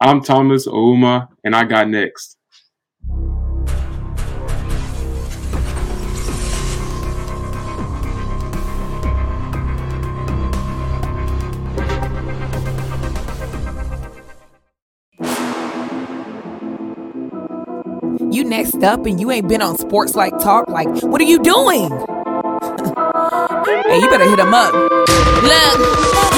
I'm Thomas Ouma, and I got next. You next up and you ain't been on Sports Life Talk. Like, what are you doing? hey, you better hit him up. Look,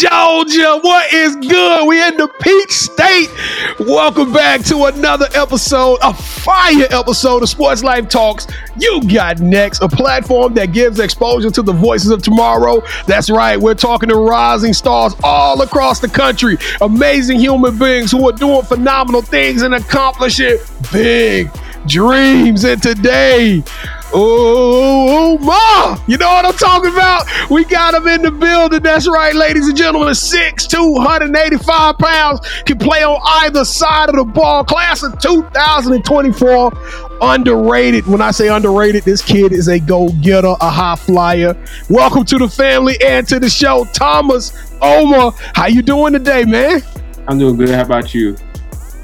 Georgia, what is good? We in the Peach State. Welcome back to another episode, a fire episode of Sports Life Talks. You got next, a platform that gives exposure to the voices of tomorrow. That's right, we're talking to rising stars all across the country, amazing human beings who are doing phenomenal things and accomplishing big dreams. And today, Oh, oh, oh, ma! You know what I'm talking about? We got him in the building. That's right, ladies and gentlemen. Six, 285 pounds, can play on either side of the ball. Class of 2024, underrated. When I say underrated, this kid is a go-getter, a high flyer. Welcome to the family and to the show, Thomas Ouma. How you doing today, man? I'm doing good. How about you?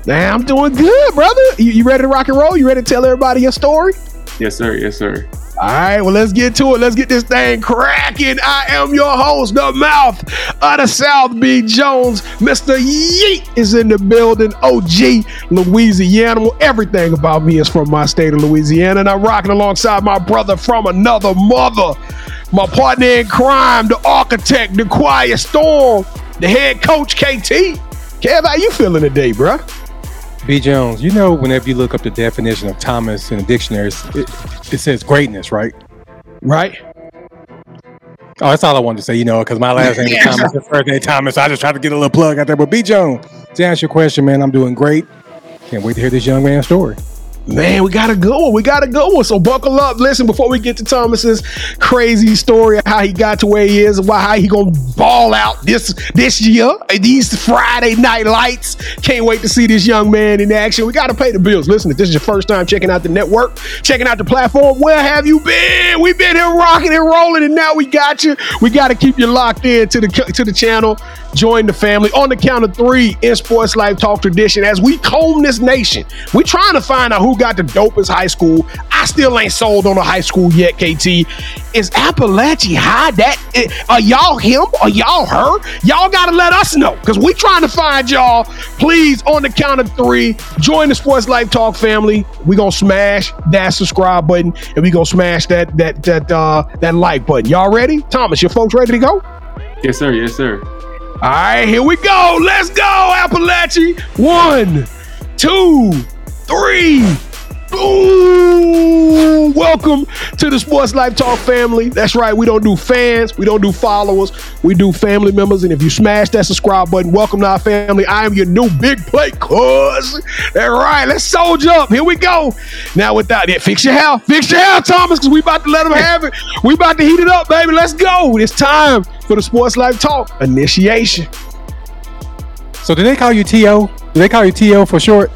Man, I'm doing good, brother. You, you ready to rock and roll? You ready to tell everybody your story? Yes, sir. Yes, sir. All right, well, let's get to it. Let's get this thing cracking. I am your host, the mouth of the South B. Jones. Mr. Yeet is in the building. OG Louisiana. Well, everything about me is from my state of Louisiana, and I'm rocking alongside my brother from another mother. My partner in crime, the architect, the quiet storm, the head coach, KT. Kev, how you feeling today, bruh? B. Jones, you know, whenever you look up the definition of Thomas in the dictionaries, it, it says greatness, right? Right? Oh, that's all I wanted to say, you know, because my last name is Thomas, the first name Thomas. I just tried to get a little plug out there. But B. Jones, to answer your question, man, I'm doing great. Can't wait to hear this young man's story. Man, we got a good one. We got a good one. So buckle up. Listen, before we get to Thomas's crazy story of how he got to where he is and why how he gonna ball out this this year, these Friday night lights. Can't wait to see this young man in action. We gotta pay the bills. Listen, if this is your first time checking out the network, checking out the platform, where have you been? We've been here rocking and rolling, and now we got you. We gotta keep you locked in to the to the channel. Join the family on the count of three in Sports Life Talk tradition as we comb this nation. We're trying to find out who got the dopest high school. I still ain't sold on a high school yet, KT. Is Apalachee High that? Are y'all him? Are y'all her? Y'all gotta let us know because we trying to find y'all. Please, on the count of three, join the Sports Life Talk family. We gonna smash that subscribe button and we gonna smash that that that uh that like button. Y'all ready? Thomas, your folks ready to go? Yes, sir. Yes, sir. All right, here we go. Let's go, Apalachee. One, two, three. Boom! Welcome to the Sports Life Talk family. That's right. We don't do fans. We don't do followers. We do family members. And if you smash that subscribe button, welcome to our family. I am your new big plate cuz. That's right. Let's soldier up. Here we go. Now without that, fix your hair. Fix your hair, Thomas, because we about to let them have it. We about to heat it up, baby. Let's go. It's time for the Sports Life Talk initiation. So, do they call you T.O.? Do they call you T.O. for short?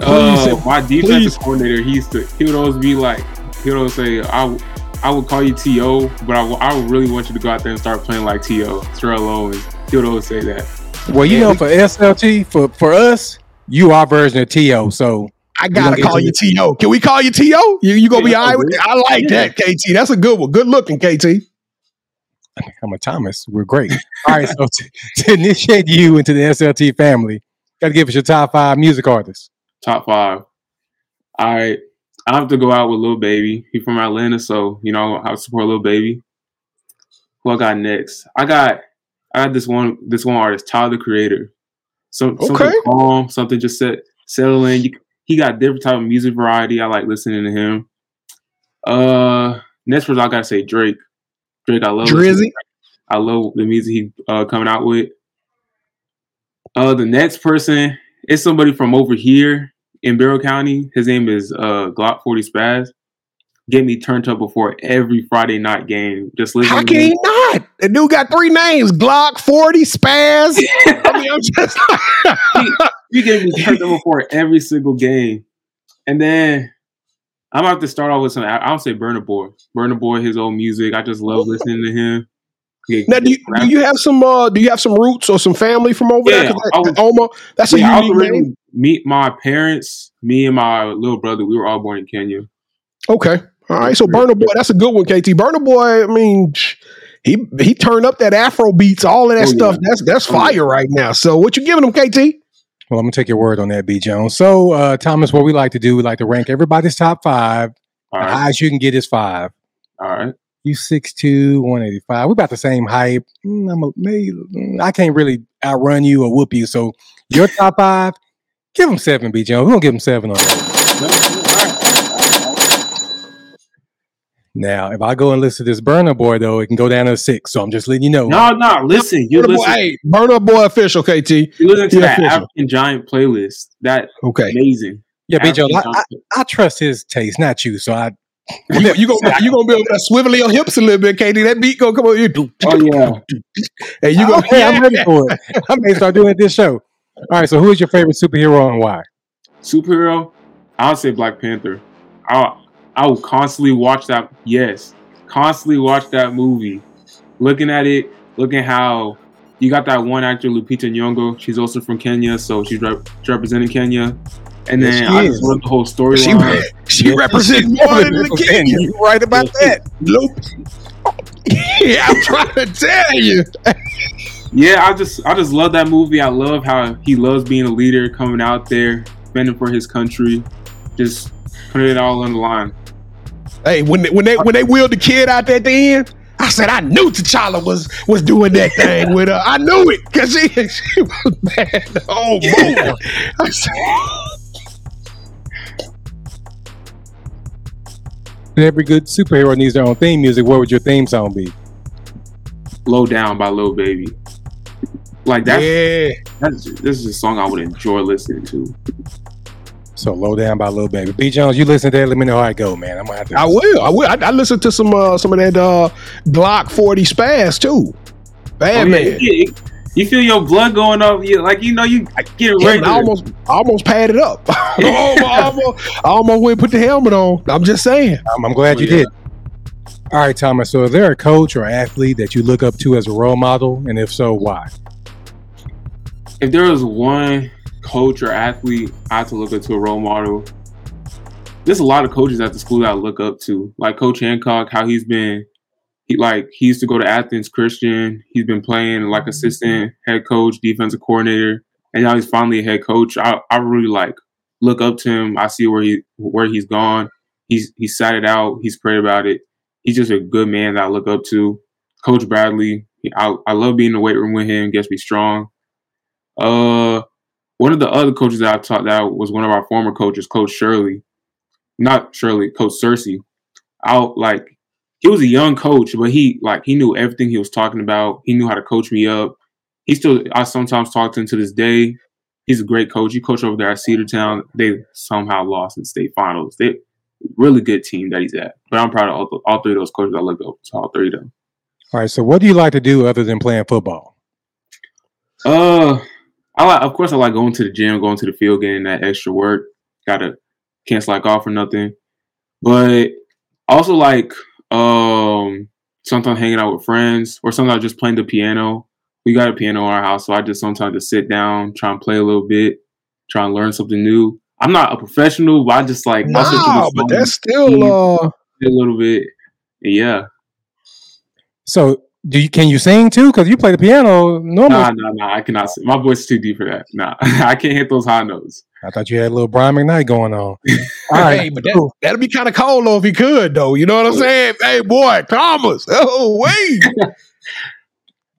Uh, my defensive please. coordinator, he used to, he would always be like, he would always say, I, I would call you To, but I, w- I would really want you to go out there and start playing like To. Terrell Owens. He would always say that. Well, you Yeah, know, we- for SLT, for, for us, you are version of T.O. So, I gotta call you To. Can we call you To? You you gonna be Yeah, all right with it? I like that, KT. That's a good one. Good looking, KT. I'm a Thomas. We're great. All right. So, to, to initiate you into the SLT family, got to give us your top five music artists. Top five. I I have to go out with Lil Baby. He from Atlanta, so you know I support Lil Baby. Who I got next? I got I got this one this one artist, Tyler the Creator. So Okay. something calm, something just set settle in. He got different type of music variety. I like listening to him. Uh, next person I gotta say Drake. Drake, I love Drizzy. I love the music he uh, coming out with. Uh, the next person is somebody from over here in Barrow County. His name is uh, Glock Forty Spaz. Get me turned up before every Friday night game. Just listen. How to can he not? The dude got three names: Glock, Forty, Spaz. I mean, I'm just. you get me turned up before every single game. And then I'm gonna have to start off with some. I'll say Burna Boy. Burna Boy, his old music. I just love listening to him. Yeah, now, do you, do you have some? Uh, do you have some roots or some family from over Yeah, there? 'Cause I that- was- Ouma, that's a Yeah, I was unique name. meet my parents, me and my little brother. We were all born in Kenya. Okay, all right. So Burna Boy, that's a good one. KT Burna Boy. I mean, he he turned up that Afro beats, all of that Oh, stuff. yeah. That's that's Oh, fire right now. So what you giving him, KT? Well, I'm gonna take your word on that, B Jones. So, uh, Thomas, what we like to do, we like to rank everybody's top five. All The right, highest you can get is five. all right. You 6'2", 185. We're about the same height. Mm, I'm a, maybe, mm, I can't really outrun you or whoop you. So your top five, give him seven, B Jones. We're gonna give him seven on that. Now, if I go and listen to this burna boy though, it can go down to six. So I'm just letting you know. No, no. Listen, you Burna Boy, listen. hey, Burna Boy official, KT. You listen to Yeah, that official. African Giant playlist. That Okay, amazing. yeah, B Jones, I, I, I trust his taste, not you. So I you, you gonna you gonna be able to swivel your hips a little bit, KT. That beat gonna come on you. Oh yeah. and you gonna okay, I'm ready for it. I may start doing it this show. All right, so who is your favorite superhero and why? superhero, I would say Black Panther. I I will constantly watch that. Yes, constantly watch that movie. Looking at it, looking how you got that one actor Lupita Nyong'o. She's also from Kenya, so she's rep- representing Kenya. And Yes, then she I is. just love the whole she storyline. she represents more than the king. You right about that. Loop. yeah, I'm trying to tell you. Yeah, I just I just love that movie. I love how he loves being a leader, coming out there, spending for his country, just putting it all on the line. Hey, when they, when they when they wheeled the kid out there at the end, I said I knew T'Challa was was doing that thing with her. I knew it because she she was bad. Oh boy. I said, Every good superhero needs their own theme music. What would your theme song be? Low Down by Lil Baby. Like that's yeah. that's this is a song I would enjoy listening to. So low down by Lil Baby. B Jones, you listen to that. Let me know how I go, man. I'm gonna have to. I will. I will. I, I listened to some uh, some of that uh, Glock 40 spaz too. Bad Oh, yeah, man. You, you feel your blood going up. You like you know you get Yeah, ready. I almost I almost padded up. Oh, I almost, I almost went and put the helmet on. I'm just saying. I'm, I'm glad Oh, you yeah. did. All right, Thomas. So, is there a coach or athlete that you look up to as a role model, and if so, why? if there was one coach or athlete I had to look up to a role model, there's a lot of coaches at the school that I look up to. Like Coach Hancock, how he's been he like he used to go to Athens Christian. He's been playing like assistant head coach, defensive coordinator, and now he's finally a head coach. I, I really like look up to him. I see where he where he's gone. He's he sat it out. He's prayed about it. He's just a good man that I look up to. Coach Bradley. I, I love being in the weight room with him. Gets me strong. Uh, one of the other coaches that I taught that was one of our former coaches, Coach Shirley. Not Shirley, Coach Cersei. Out like he was a young coach, but he like he knew everything he was talking about. He knew how to coach me up. He still I sometimes talk to him to this day. He's a great coach. He coached over there at Cedartown. They somehow lost in state finals. They really good team that he's at. But I'm proud of all, all three of those coaches. I look up to all three of them. All right. So, what do you like to do other than playing football? Uh, I like, of course, I like going to the gym, going to the field, getting that extra work. Gotta can't slack off or nothing. But also like um sometimes hanging out with friends or sometimes just playing the piano. We got a piano in our house, so I just sometimes just sit down, try and play a little bit, try and learn something new. I'm not a professional, but I just like I'll sit to the Nah, but that's still uh a little bit. Yeah, So, do you can you sing too? Because you play the piano normally. nah, nah, nah. I cannot. Sing. My voice is too deep for that. Nah, I can't hit those high notes. I thought you had a little Brian McKnight going on. All right. Hey, but that, that'd be kind of cold though if he could though. You know what I'm saying? Hey, boy, Thomas. Oh wait.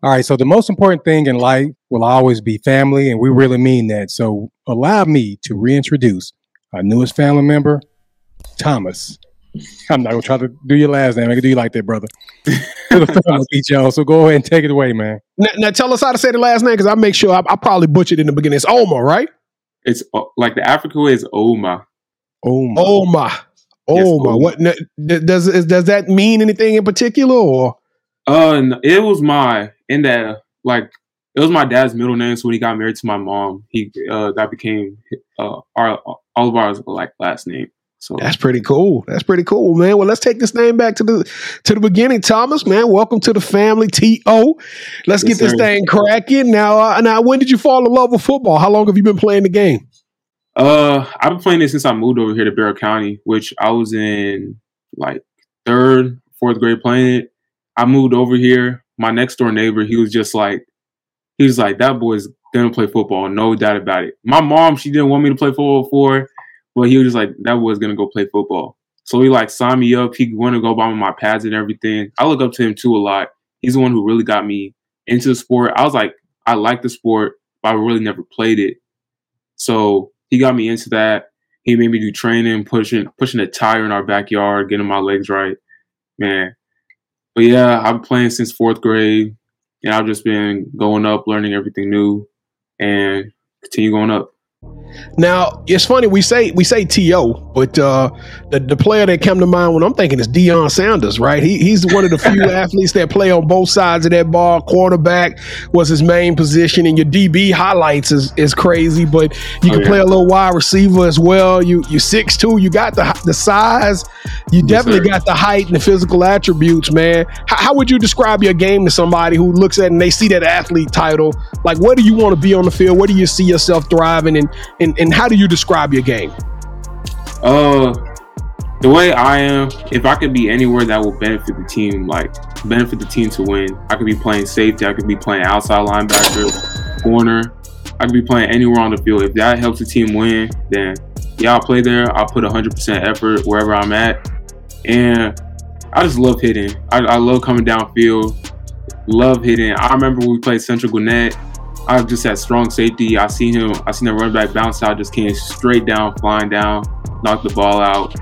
All right. So the most important thing in life will always be family, and we really mean that. So allow me to reintroduce our newest family member, Thomas. I'm not gonna try to do your last name. I can do you like that, brother. B. Jones. So go ahead and take it away, man. Now, now tell us how to say the last name because I make sure I, I probably butchered in the beginning. It's Oma, right? It's uh, like the African way is Oma. Oma. Oma. Yes, Oma. Oma. What n- d- does is, does that mean anything in particular or? Uh, and it was my in that like it was my dad's middle name. So when he got married to my mom, he uh that became uh our all of ours like last name. So That's pretty cool. That's pretty cool, man. Well, let's take this name back to the to the beginning, Thomas. Man, welcome to the family. To let's Yes, get this sir. thing cracking. Now, uh, now, when did you fall in love with football? How long have you been playing the game? Uh, I've been playing it since I moved over here to Barrow County, which I was in like third, fourth grade playing it. I moved over here. My next door neighbor, he was just like, he was like, that boy's gonna play football, no doubt about it. My mom, she didn't want me to play football before, but he was just like, that boy's gonna go play football. So he like signed me up. He wanted to go buy me my pads and everything. I look up to him too a lot. He's the one who really got me into the sport. I was like, I like the sport, but I really never played it. So he got me into that. He made me do training, pushing pushing a tire in our backyard, getting my legs right. Man. But yeah, I've been playing since fourth grade. And I've just been going up, learning everything new, and continue going up. Now it's funny we say we say To, but uh, the the player that came to mind when I'm thinking is Deion Sanders, right? He he's one of the few athletes that play on both sides of that ball. Quarterback was his main position, and your DB highlights is is crazy. But you Oh, can yeah. play a little wide receiver as well. You you six two, you got the the size, you Yes, definitely sir. got the height and the physical attributes, man. How, how would you describe your game to somebody who looks at and they see that athlete title? Like, what do you want to be on the field? Where do you see yourself thriving, and and and how do you describe your game? Uh, the way I am, if I could be anywhere that will benefit the team, like benefit the team to win, I could be playing safety, I could be playing outside linebacker, corner, I could be playing anywhere on the field. If that helps the team win, then yeah, I'll play there. I'll put 100% effort wherever I'm at, and I just love hitting. I, I love coming downfield, love hitting. I remember we played Central Gwinnett. I just had strong safety. I seen him. I seen the run back bounce out, just came straight down, flying down, knocked the ball out.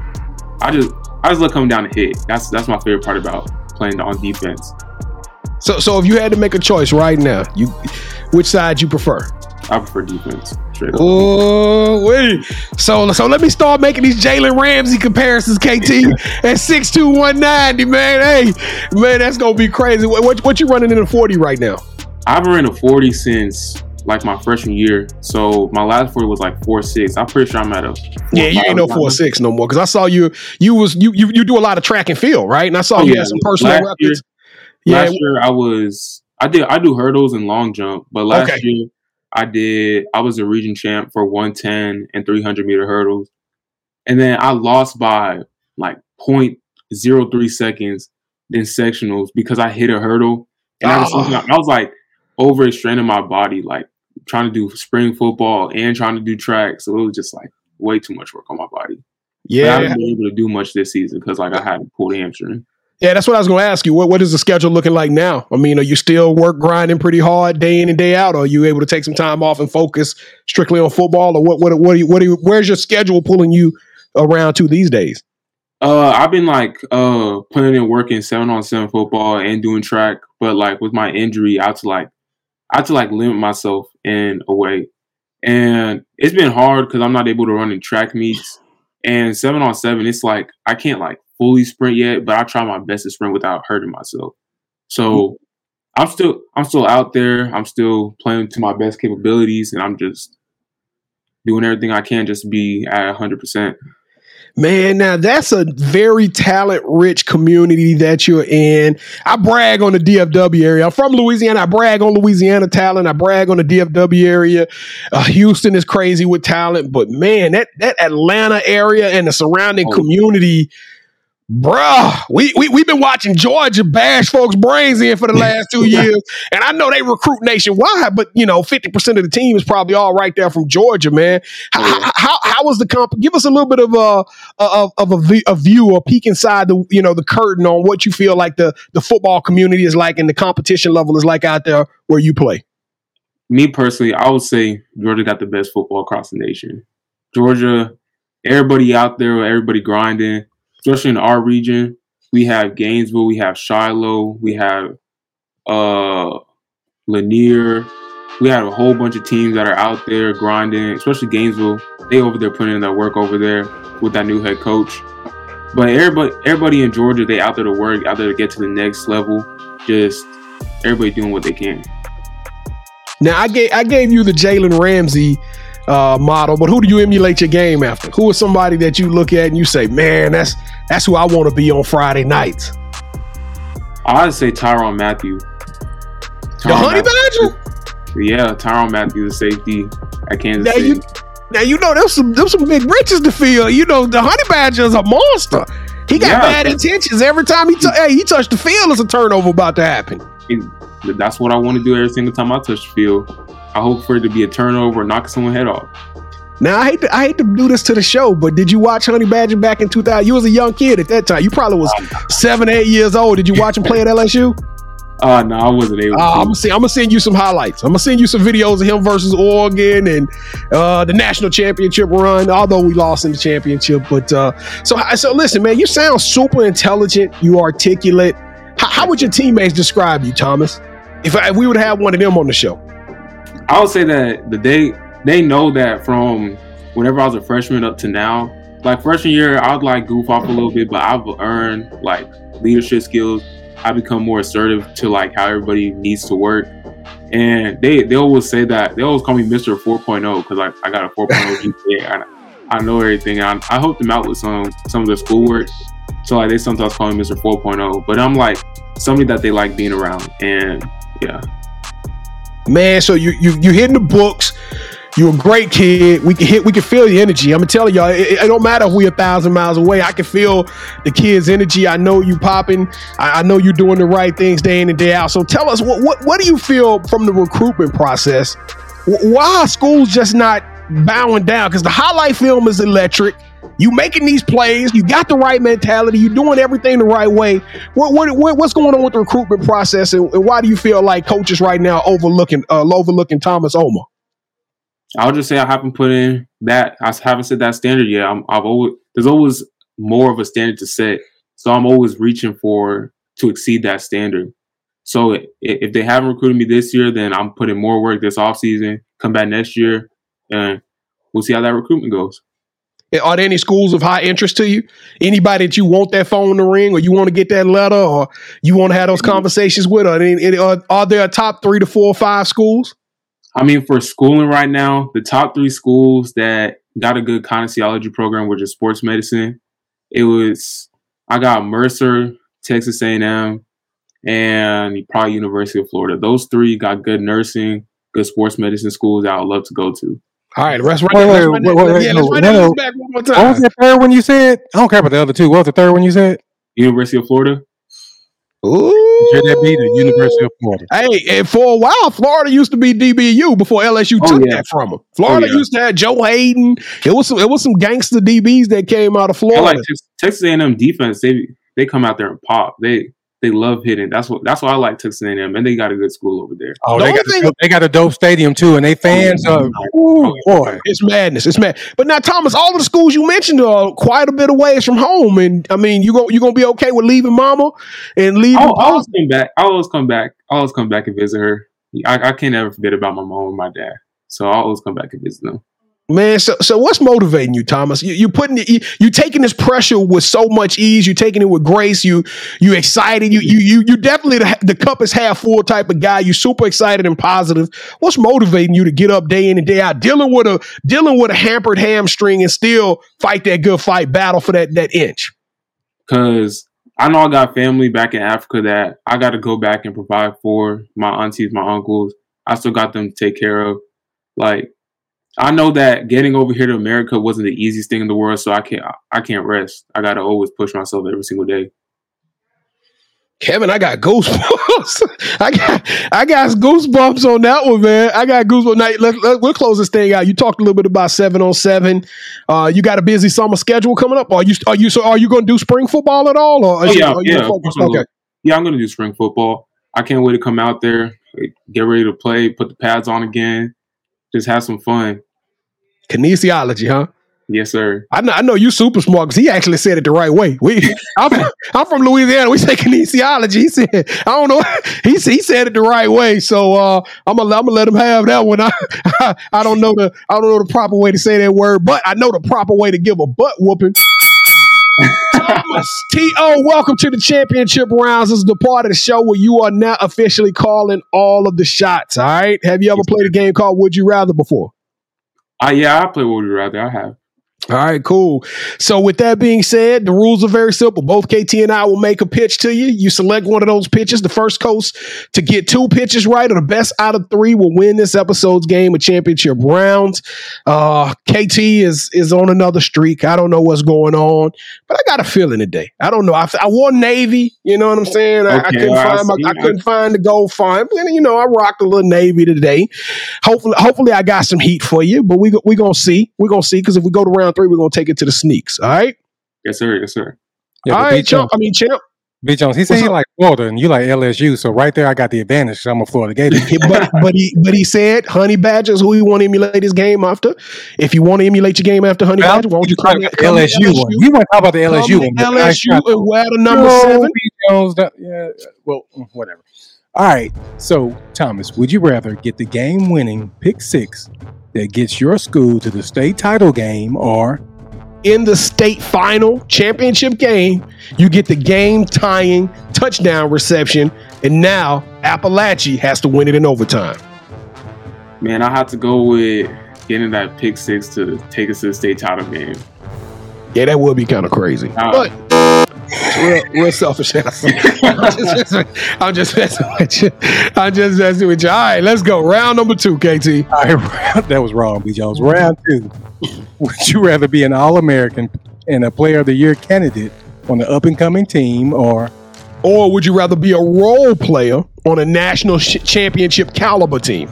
I just, I just love coming down to hit. That's that's my favorite part about playing on defense. So, so if you had to make a choice right now, you which side you prefer? I prefer defense. Oh wait! So, so let me start making these Jalen Ramsey comparisons, KT, at six two one ninety. Man, hey, man, that's gonna be crazy. What, what, what you running in a forty right now? I've been running a 40 since like my freshman year. So my last 40 was like four six. I'm pretty sure I'm at a Yeah, you ain't no four six no more. Because I saw you, you was you, you you do a lot of track and field, right? And I saw Oh, you yeah. had some personal Last year- records. Yeah, Last year I was I did I do hurdles and long jump, but last Okay. year I did I was a region champ for 110 and 300 meter hurdles, and then I lost by like 0.03 seconds in sectionals because I hit a hurdle, and I, was, Oh. I was like overstraining my body, like trying to do spring football and trying to do track, so it was just like way too much work on my body. But I yeah, haven't been able to do much this season because like I had to pull the hamstring. yeah. That's what I was going to ask you. What what is the schedule looking like now? I mean, are you still work grinding pretty hard day in and day out? Or are you able to take some time off and focus strictly on football? Or what what what are you, what are you, where's your schedule pulling you around to these days? Uh, I've been like uh putting in work in seven on seven football and doing track, but like with my injury, I had to like I to like limit myself in a way, and it's been hard because I'm not able to run in track meets. And seven on seven, it's like I can't like fully sprint yet, but I try my best to sprint without hurting myself. So I'm still I'm still out there. I'm still playing to my best capabilities, and I'm just doing everything I can just be at 100. percent Man, now that's a very talent rich community that you're in. I brag on the DFW area. I'm from Louisiana. I brag on Louisiana talent. I brag on the DFW area. Uh, Houston is crazy with talent, but man, that that Atlanta area and the surrounding Oh. community, bruh, we, we we've been watching Georgia bash folks' brains in for the last two years, and I know they recruit nationwide, but you know, fifty percent of the team is probably all right there from Georgia, man. How, yeah. how, how was the comp? Give us a little bit of a of, of a, a view or peek inside the you know the curtain on what you feel like the the football community is like and the competition level is like out there where you play. me personally, I would say Georgia got the best football across the nation. Georgia, everybody out there, everybody grinding. Especially in our region. We have Gainesville, we have Shiloh, we have uh Lanier. We have a whole bunch of teams that are out there grinding, especially Gainesville. They over there putting in their work over there with that new head coach. But everybody, everybody in Georgia, they out there to work, out there to get to the next level. Just everybody doing what they can. Now I gave I gave you the Jalen Ramsey uh, model, but who do you emulate your game after? Who is somebody that you look at and you say, man, that's that's who I want to be on Friday nights? I'd say Tyrann Mathieu. The Honey Mathieu- Badger. Yeah, Tyrann Mathieu, the safety at Kansas Now City. you now you know there's some there's some big riches to feel. You know the Honey Badger is a monster. He got Yeah. bad intentions every time he t- hey he touched the field. There's a turnover about to happen. That's what I want to do every single time I touch the field. I hope for it to be a turnover, knock someone head off. Now I hate to I hate to do this to the show, but did you watch Honey Badger back in 2000? You was a young kid at that time. You probably was seven, eight years old. Did you watch him play at LSU? Uh no, I wasn't able Uh, I'm gonna see. I'm gonna send you some highlights. I'm gonna send you some videos of him versus Oregon and uh, the national championship run. Although we lost in the championship, but uh, so so listen, man. You sound super intelligent. You articulate. How, how would your teammates describe you, Thomas? If, I, if we would have one of them on the show, I would say that the day they know that from whenever I was a freshman up to now, like freshman year, I'd like goof off a little bit, but I've earned like leadership skills. I become more assertive to like how everybody needs to work. And they, they always say that they always call me Mr. 4.0 because like I got a 4.0 GPA. I, I know everything. I, I help them out with some some of their schoolwork. So like they sometimes call me Mr. 4.0, but I'm like somebody that they like being around. And yeah, man. So you you you hitting the books. You're a great kid. We can hit. We can feel the energy. I'm telling y'all, it, it don't matter if we're a thousand miles away. I can feel the kids' energy. I know you popping. I, I know you're doing the right things day in and day out. So tell us what what what do you feel from the recruitment process? Why are schools just not bowing down? Because the highlight film is electric. You making these plays. You got the right mentality. You doing everything the right way. What, what, what what's going on with the recruitment process, and, and why do you feel like coaches right now overlooking uh, overlooking Thomas Omer? I'll just say I haven't put in that. I haven't set that standard yet. I'm, I've always there's always more of a standard to set, so I'm always reaching for to exceed that standard. So if they haven't recruited me this year, then I'm putting more work this off season. Come back next year, and we'll see how that recruitment goes. Are there any schools of high interest to you? Anybody that you want that phone to ring, or you want to get that letter, or you want to have those conversations with? Are, there- are, are there a top three to four or five schools? I mean, for schooling right now, the top three schools that got a good kinesiology program, which is sports medicine, it was I got Mercer, Texas A&M, and probably University of Florida. Those three got good nursing, good sports medicine schools that I would love to go to. All right, let's run Wait, that- let's wait, run wait, that- wait, yeah, let's run no, that no. back one more What was time. the third one you said? I don't care about the other two. What was the third one you said? University of Florida. Ooh. Should that be the University of Florida? Hey, and for a while, Florida used to be DBU before LSU Oh, took yeah. that from them. Oh, Florida Oh, yeah. used to have Joe Haden. It was some, it was some gangster DBs that came out of I Florida. like Texas A&M defense. They they come out there and pop. They they love hitting. That's what that's why I like Texas A&M, and they got a good school over there. Oh, The they got, thing- dope- they got a dope stadium too, and they fans oh, are ooh, oh, boy. It's madness. It's mad. But now, Thomas, all of the schools you mentioned are quite a bit away from home, and I mean, you go you gonna be okay with leaving Mama and leaving. I'll, I'll always come back. I'll always come back. I'll always come back and visit her. I, I can't ever forget about my mom and my dad. So I'll always come back and visit them. Man, so so what's motivating you, Thomas? You you putting you, you taking this pressure with so much ease. You're taking it with grace. You you excited. You you you you definitely the, the cup is half full type of guy. You super excited and positive. What's motivating you to get up day in and day out, dealing with a dealing with a hampered hamstring and still fight that good fight, battle for that that inch? Cause I know I got family back in Africa that I got to go back and provide for my aunties, my uncles. I still got them to take care of. Like I know that getting over here to America wasn't the easiest thing in the world, so I can't I can't rest. I got to always push myself every single day. Kevin, I got goosebumps. I got I got goosebumps on that one, man. I got goosebumps. Now, let, let, we'll close this thing out. You talked a little bit about seven on seven. Uh, you got a busy summer schedule coming up. Are you are you so are you going to do spring football at all? Or Oh, yeah, you yeah, okay. Yeah, I'm gonna do spring football. I can't wait to come out there, get ready to play, put the pads on again, just have some fun. Kinesiology, huh? Yes, sir. I know, I know you super smart because he actually said it the right way. We, I'm, from, I'm from Louisiana. We say kinesiology. He said, I don't know. He, he said it the right way. So uh, I'm gonna I'm gonna let him have that one. I, I, I don't know the I don't know the proper way to say that word, but I know the proper way to give a butt whooping. Thomas T.O., welcome to the championship rounds. This is the part of the show where you are now officially calling all of the shots. All right. Have you ever played a game called Would You Rather before? Uh, yeah, I play You Rather. I have. All right, cool. So, with that being said, the rules are very simple. Both KT and I will make a pitch to you. You select one of those pitches. The first coast to get two pitches right, or the best out of three, will win this episode's game of championship rounds. Uh, KT is is on another streak. I don't know what's going on, but I got a feeling today. I don't know. I, I wore Navy. You know what I'm saying? I, I couldn't well, find my. I couldn't find the gold. But, you know, I rocked a little Navy today. Hopefully, hopefully, I got some heat for you. But we we gonna see. We are gonna see because if we go to round three, we're gonna take it to the sneaks. All right. Yes, sir. Yes, sir. Yeah, All but right, B. champ. I mean, champ. B. Jones, he said he like Florida and you like LSU. So right there, I got the advantage. 'cause I'm a Florida Gator. but but he but he said Honey Badgers who he want to emulate his game after. If you want to emulate your game after Honey Well, Badger, why don't you talk come about the LSU one. We want to talk about the LSU come one. to LSU got- and wear the number No, seven. B. Jones, that- yeah, well, whatever. All right. So, Thomas, would you rather get the game winning pick six that gets your school to the state title game or in the state final championship game, you get the game tying touchdown reception, and now Apalachee has to win it in overtime. Man, I have to go with getting that pick six to take us to the state title game. Yeah, that would be kind of crazy, Uh, but real, real selfish. answer. I'm just, I'm just messing with you. I'm just messing with you. All right, let's go. Round number two, KT. All right, round, that was wrong, B. Jones. Round two. Would you rather be an All American and a Player of the Year candidate on the up and coming team or Or would you rather be a role player on a national sh- championship caliber team?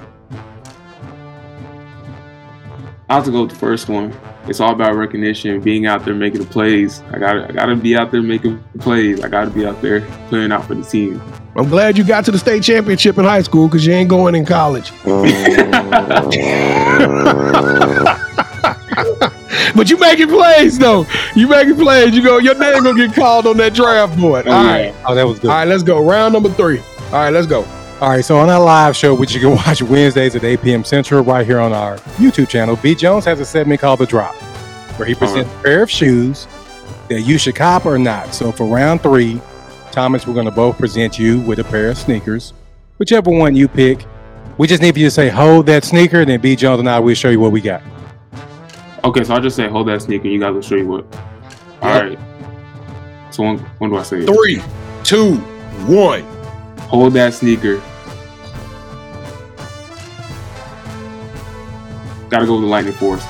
I have to go with the first one. It's all about recognition, being out there making the plays. I got to I got to be out there making plays. I got to be out there playing out for the team. I'm glad you got to the state championship in high school because you ain't going in college. but you making plays though. You making plays. You go. Your name gonna get called on that draft board. Oh, All yeah. right. oh, that was good. All right. Let's go. Round number three. All right. Let's go. All right, so on our live show, which you can watch Wednesdays at 8 p.m. Central, right here on our YouTube channel, B. Jones has a segment called The Drop, where he presents a pair of shoes that you should cop or not. So for round three, Thomas, we're going to both present you with a pair of sneakers, whichever one you pick. We just need for you to say, hold that sneaker, and then B. Jones and I will show you what we got. Okay, so I'll just say hold that sneaker. You guys will show you what. All Yep. right. So when, when do I say it? Three, two, one. Hold that sneaker. Gotta go with the lightning force.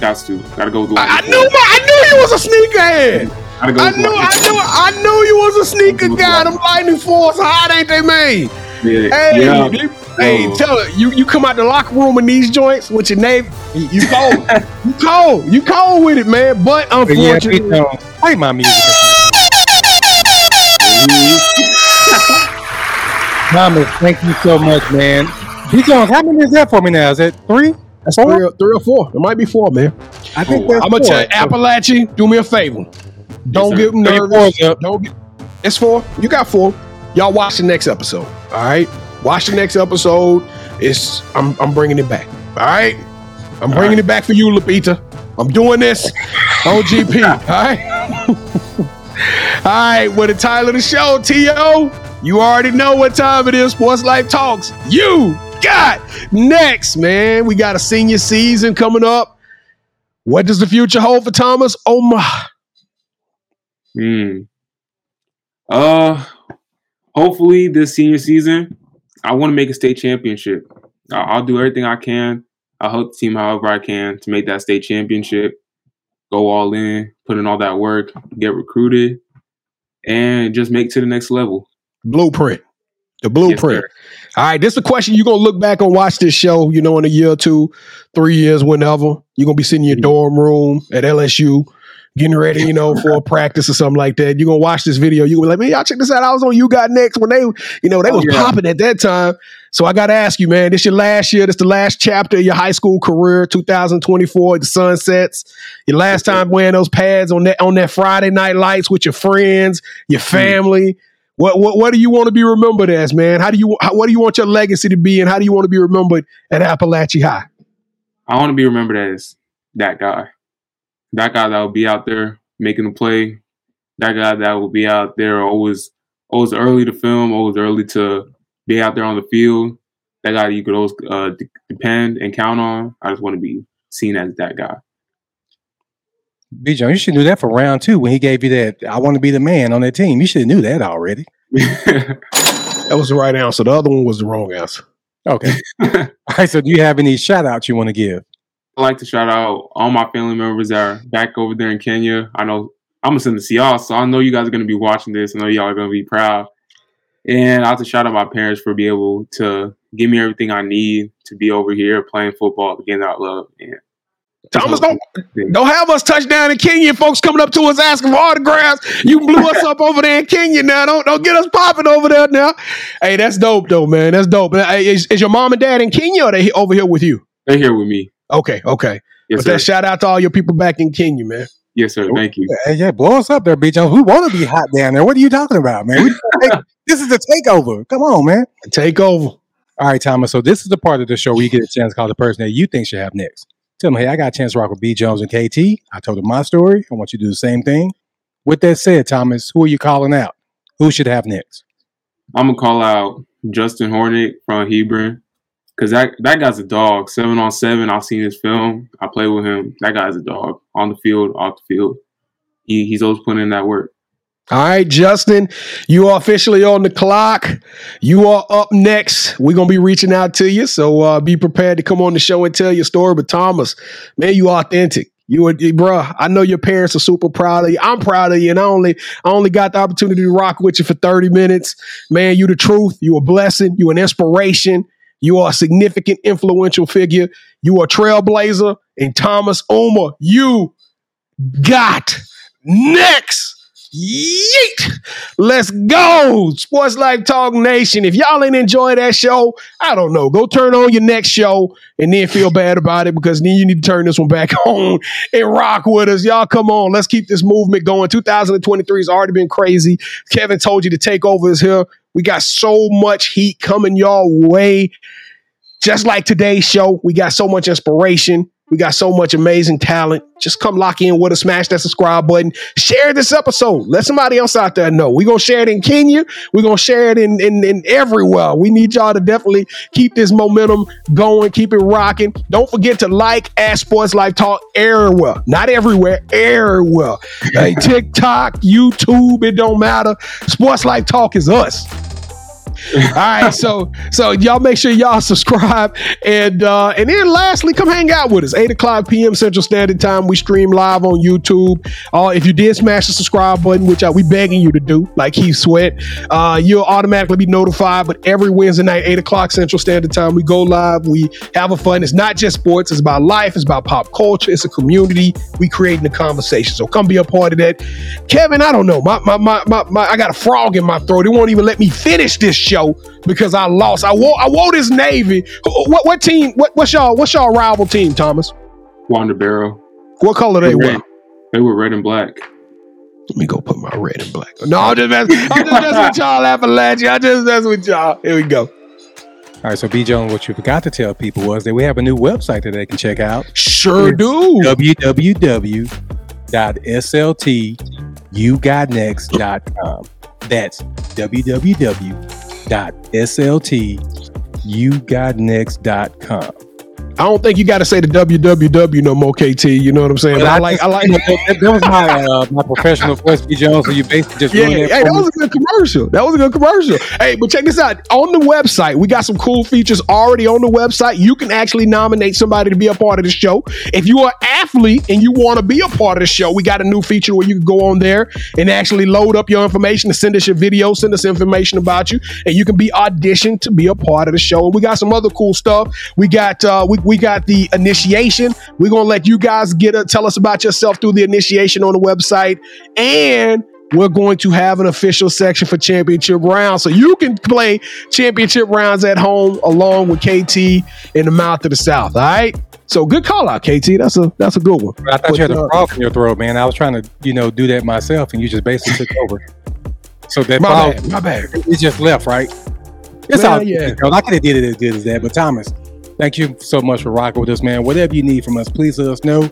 That's to. Gotta go with the I, I lightning knew. I knew he was a sneakerhead. Gotta go I knew. I knew. I knew you was a sneaker guy. Them lightning force hot ain't they made? Yeah. Hey, yeah. they- hey, Oh. tell it. you you come out the locker room in these joints with your name. You you cold, you cold, you cold with it, man. But But yeah, B. unfortunately, Jones, play my music. Thomas, thank you so much, man. B. Jones, how many is that for me now? Is it three? that's Four? three, or- three or four. It might be four, man. I think Oh, that's I'm gonna tell you, Apalachee, do me a favor. Don't sir. get them Three, nervous. four's up. Don't get. It's four. You got four. Y'all watch the next episode. All right. Watch the next episode. It's I'm I'm bringing it back. All right. I'm bringing right. it back for you, Lupita. I'm doing this on GP. All right. all right. With the title of the show, To, you already know what time it is. Sports Life Talks. You got next, man. We got a senior season coming up. What does the future hold for Thomas? Oh my. Hmm. Uh, hopefully this senior season, I want to make a state championship. I- I'll do everything I can. I'll help the team however I can to make that state championship. Go all in, put in all that work, get recruited, and just make to the next level. Blueprint. The blueprint. sir. All right, this is a question you're gonna look back and watch this show, you know, in a year or two, three years, whenever. You're gonna be sitting in your Mhm. dorm room at LSU, getting ready, you know, for a practice or something like that. You're gonna watch this video. You're like, man, y'all check this out. I was on You Got Next when they, you know, they Oh, was yeah. popping at that time. So I gotta ask you, man, this your last year, this the last chapter of your high school career, 2024, the sun sets. Your last time wearing those pads on that on that Friday night lights with your friends, your Hmm. family. What, what what do you want to be remembered as, man? How do you how, what do you want your legacy to be, and how do you want to be remembered at Apalachee High? I want to be remembered as that guy, that guy that will be out there making a play, that guy that will be out there always, always early to film, always early to be out there on the field. That guy you could always uh, de- depend and count on. I just want to be seen as that guy. B Jones, you should knew that for round two when he gave you that. I want to be the man on that team. You should have knew that already. That was the right answer. The other one was the wrong answer. Okay. All right. So, do you have any shout outs you want to give? I like to shout out all my family members that are back over there in Kenya. I know I'm gonna send this to y'all, so I know you guys are gonna be watching this. I know y'all are gonna be proud. And I have to shout out my parents for being able to give me everything I need to be over here playing football, the game that I love. And Thomas, don't don't have us touchdown in Kenya. Folks coming up to us asking for autographs. You blew us up over there in Kenya. Now don't don't get us popping over there now. Hey, that's dope though, man. That's dope. Hey, is, is your mom and dad in Kenya or they over here with you? they're here with me. Okay, okay. Yes, but sir. that shout out to all your people back in Kenya, man. Yes, sir. Thank you. Hey, yeah, blow us up there, B Jones. We want to be hot down there. What are you talking about, man? Take- this is the takeover. Come on, man. Take over. All right, Thomas. So this is the part of the show where you get a chance to call the person that you think should have next. Tell them, hey, I got a chance to rock with B Jones and KT. I told them my story. I want you to do the same thing. With that said, Thomas, who are you calling out? Who should have next? I'm gonna call out Justin Hornick from Hebron because that that guy's a dog. Seven on seven. I've seen his film. I play with him. That guy's a dog on the field, off the field. He, he's always putting in that work. All right, Justin, you are officially on the clock. You are up next. We're gonna be reaching out to you, so uh, be prepared to come on the show and tell your story. But Thomas, man, you authentic. You, bruh. I know your parents are super proud of you. I'm proud of you, and I only, I only got the opportunity to rock with you for 30 minutes. Man, you the truth. You a blessing. You an inspiration. You are a significant, influential figure. You are a trailblazer. And Thomas Ouma, you got next. Yeet! Let's go, Sports Life Talk Nation. If y'all ain't enjoy that show, I don't know. Go turn on your next show and then feel bad about it because then you need to turn this one back on and rock with us. Y'all come on. Let's keep this movement going. 2023 has already been crazy. Kevin told you to take over is here. We got so much heat coming y'all way. Just like today's show, we got so much inspiration. We got so much amazing talent. Just come lock in with us, smash that subscribe button, share this episode. Let somebody else out there know. We're gonna share it in Kenya. We're gonna share it in, in, in everywhere. We need y'all to definitely keep this momentum going, keep it rocking. Don't forget to like at Sports Life Talk everywhere. Not everywhere, everywhere. Hey, TikTok, YouTube, it don't matter. Sports Life Talk is us. All right, so so y'all make sure y'all subscribe and uh and then lastly, come hang out with us. 8 o'clock p.m. Central Standard Time. We stream live on YouTube. Uh if you did smash the subscribe button, which uh, we begging you to do, like Keith Sweat, uh you'll automatically be notified. But every Wednesday night, 8 o'clock Central Standard Time, we go live. We have a fun. It's not just sports, it's about life, it's about pop culture, it's a community. We creating a conversation. So come be a part of that. Kevin, I don't know. My my my, my, my I got a frog in my throat. It won't even let me finish this show because I lost. I wore I wore this Navy. What what team? What what's y'all what's y'all rival team, Thomas? Winder Barrow. What color they wear? Red. They were red and black. Let me go put my red and black. No, I'm just messing, I'm just messing with y'all, Apalachee. I just messing with y'all. Here we go. All right, so B Jones, what you forgot to tell people was that we have a new website that they can check out. Sure do. www.sltugotnext.com. That's www.sltugotnext.com. I don't think you got to say the www no more, KT. You know what I'm saying? But I like I like. that, that was my uh, my professional voice, B Jones. So you basically just Yeah, hey, that was a good commercial. That was a good commercial. Hey, but check this out. On the website, we got some cool features already on the website. You can actually nominate somebody to be a part of the show. If you are an athlete and you want to be a part of the show, we got a new feature where you can go on there and actually load up your information and send us your video, send us information about you, and you can be auditioned to be a part of the show. And we got some other cool stuff. We got uh we, we we got the initiation. We're gonna let you guys get a, tell us about yourself through the initiation on the website, and we're going to have an official section for championship rounds, so you can play championship rounds at home along with KT in the mouth of the South. All right. So good call out, KT. That's a that's a good one. I thought you had But, a uh, frog in your throat, man. I was trying to, you know, do that myself, and you just basically took over. So that My frog, bad. My bad. it just left, right? It's Man, all yeah. yeah. I could have did it as good as that, but Thomas, thank you so much for rocking with us, man. Whatever you need from us, please let us know.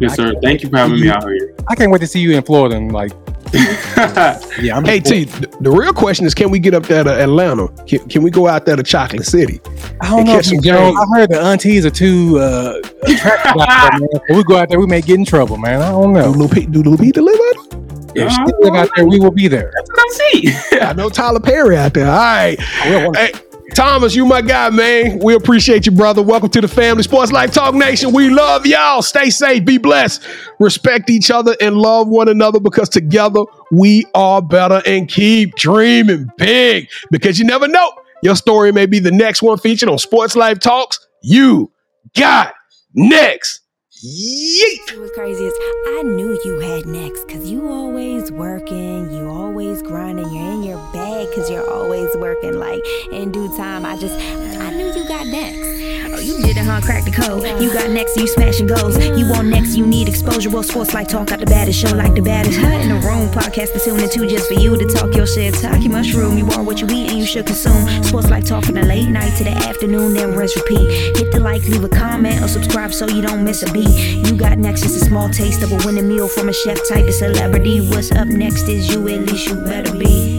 Yes, sir. Thank you for having me out here. I can't wait to see you in Florida. And like, yeah, I'm Hey T, th- the real question is, can we get up there to Atlanta? Can, can we go out there to Chocolate City? I don't know, some Joe. game. I heard the aunties are too uh, there, we go out there, we may get in trouble, man. I don't Do know. Lil Pete, do Lil Pete live out there? If she live out there, we will be there. That's what I see. I know Tyler Perry out there. All right. Hey, Thomas, you my guy, man. We appreciate you, brother. Welcome to the family. Sports Life Talk Nation. We love y'all. Stay safe, be blessed, respect each other, and love one another because together we are better and keep dreaming big because you never know. Your story may be the next one featured on Sports Life Talks. You got next. Yeet. It was crazy is I knew you had next because you always working, you always grinding, you're in your bag because you're always working. Like in due time, I just I knew you got next. Did it, huh? Crack the code. You got next, you smashing goals. You want next, you need exposure. Well, Sports Life Talk out the baddest show like the baddest. Huh? In the room, podcast to tune into just for you to talk your shit. Talk your mushroom. You are what you eat and you should consume. Sports Life Talk from the late night to the afternoon, then rest repeat. Hit the like, leave a comment, or subscribe so you don't miss a beat. You got next, just a small taste of a winning meal from a chef type of celebrity. What's up next is you, at least you better be.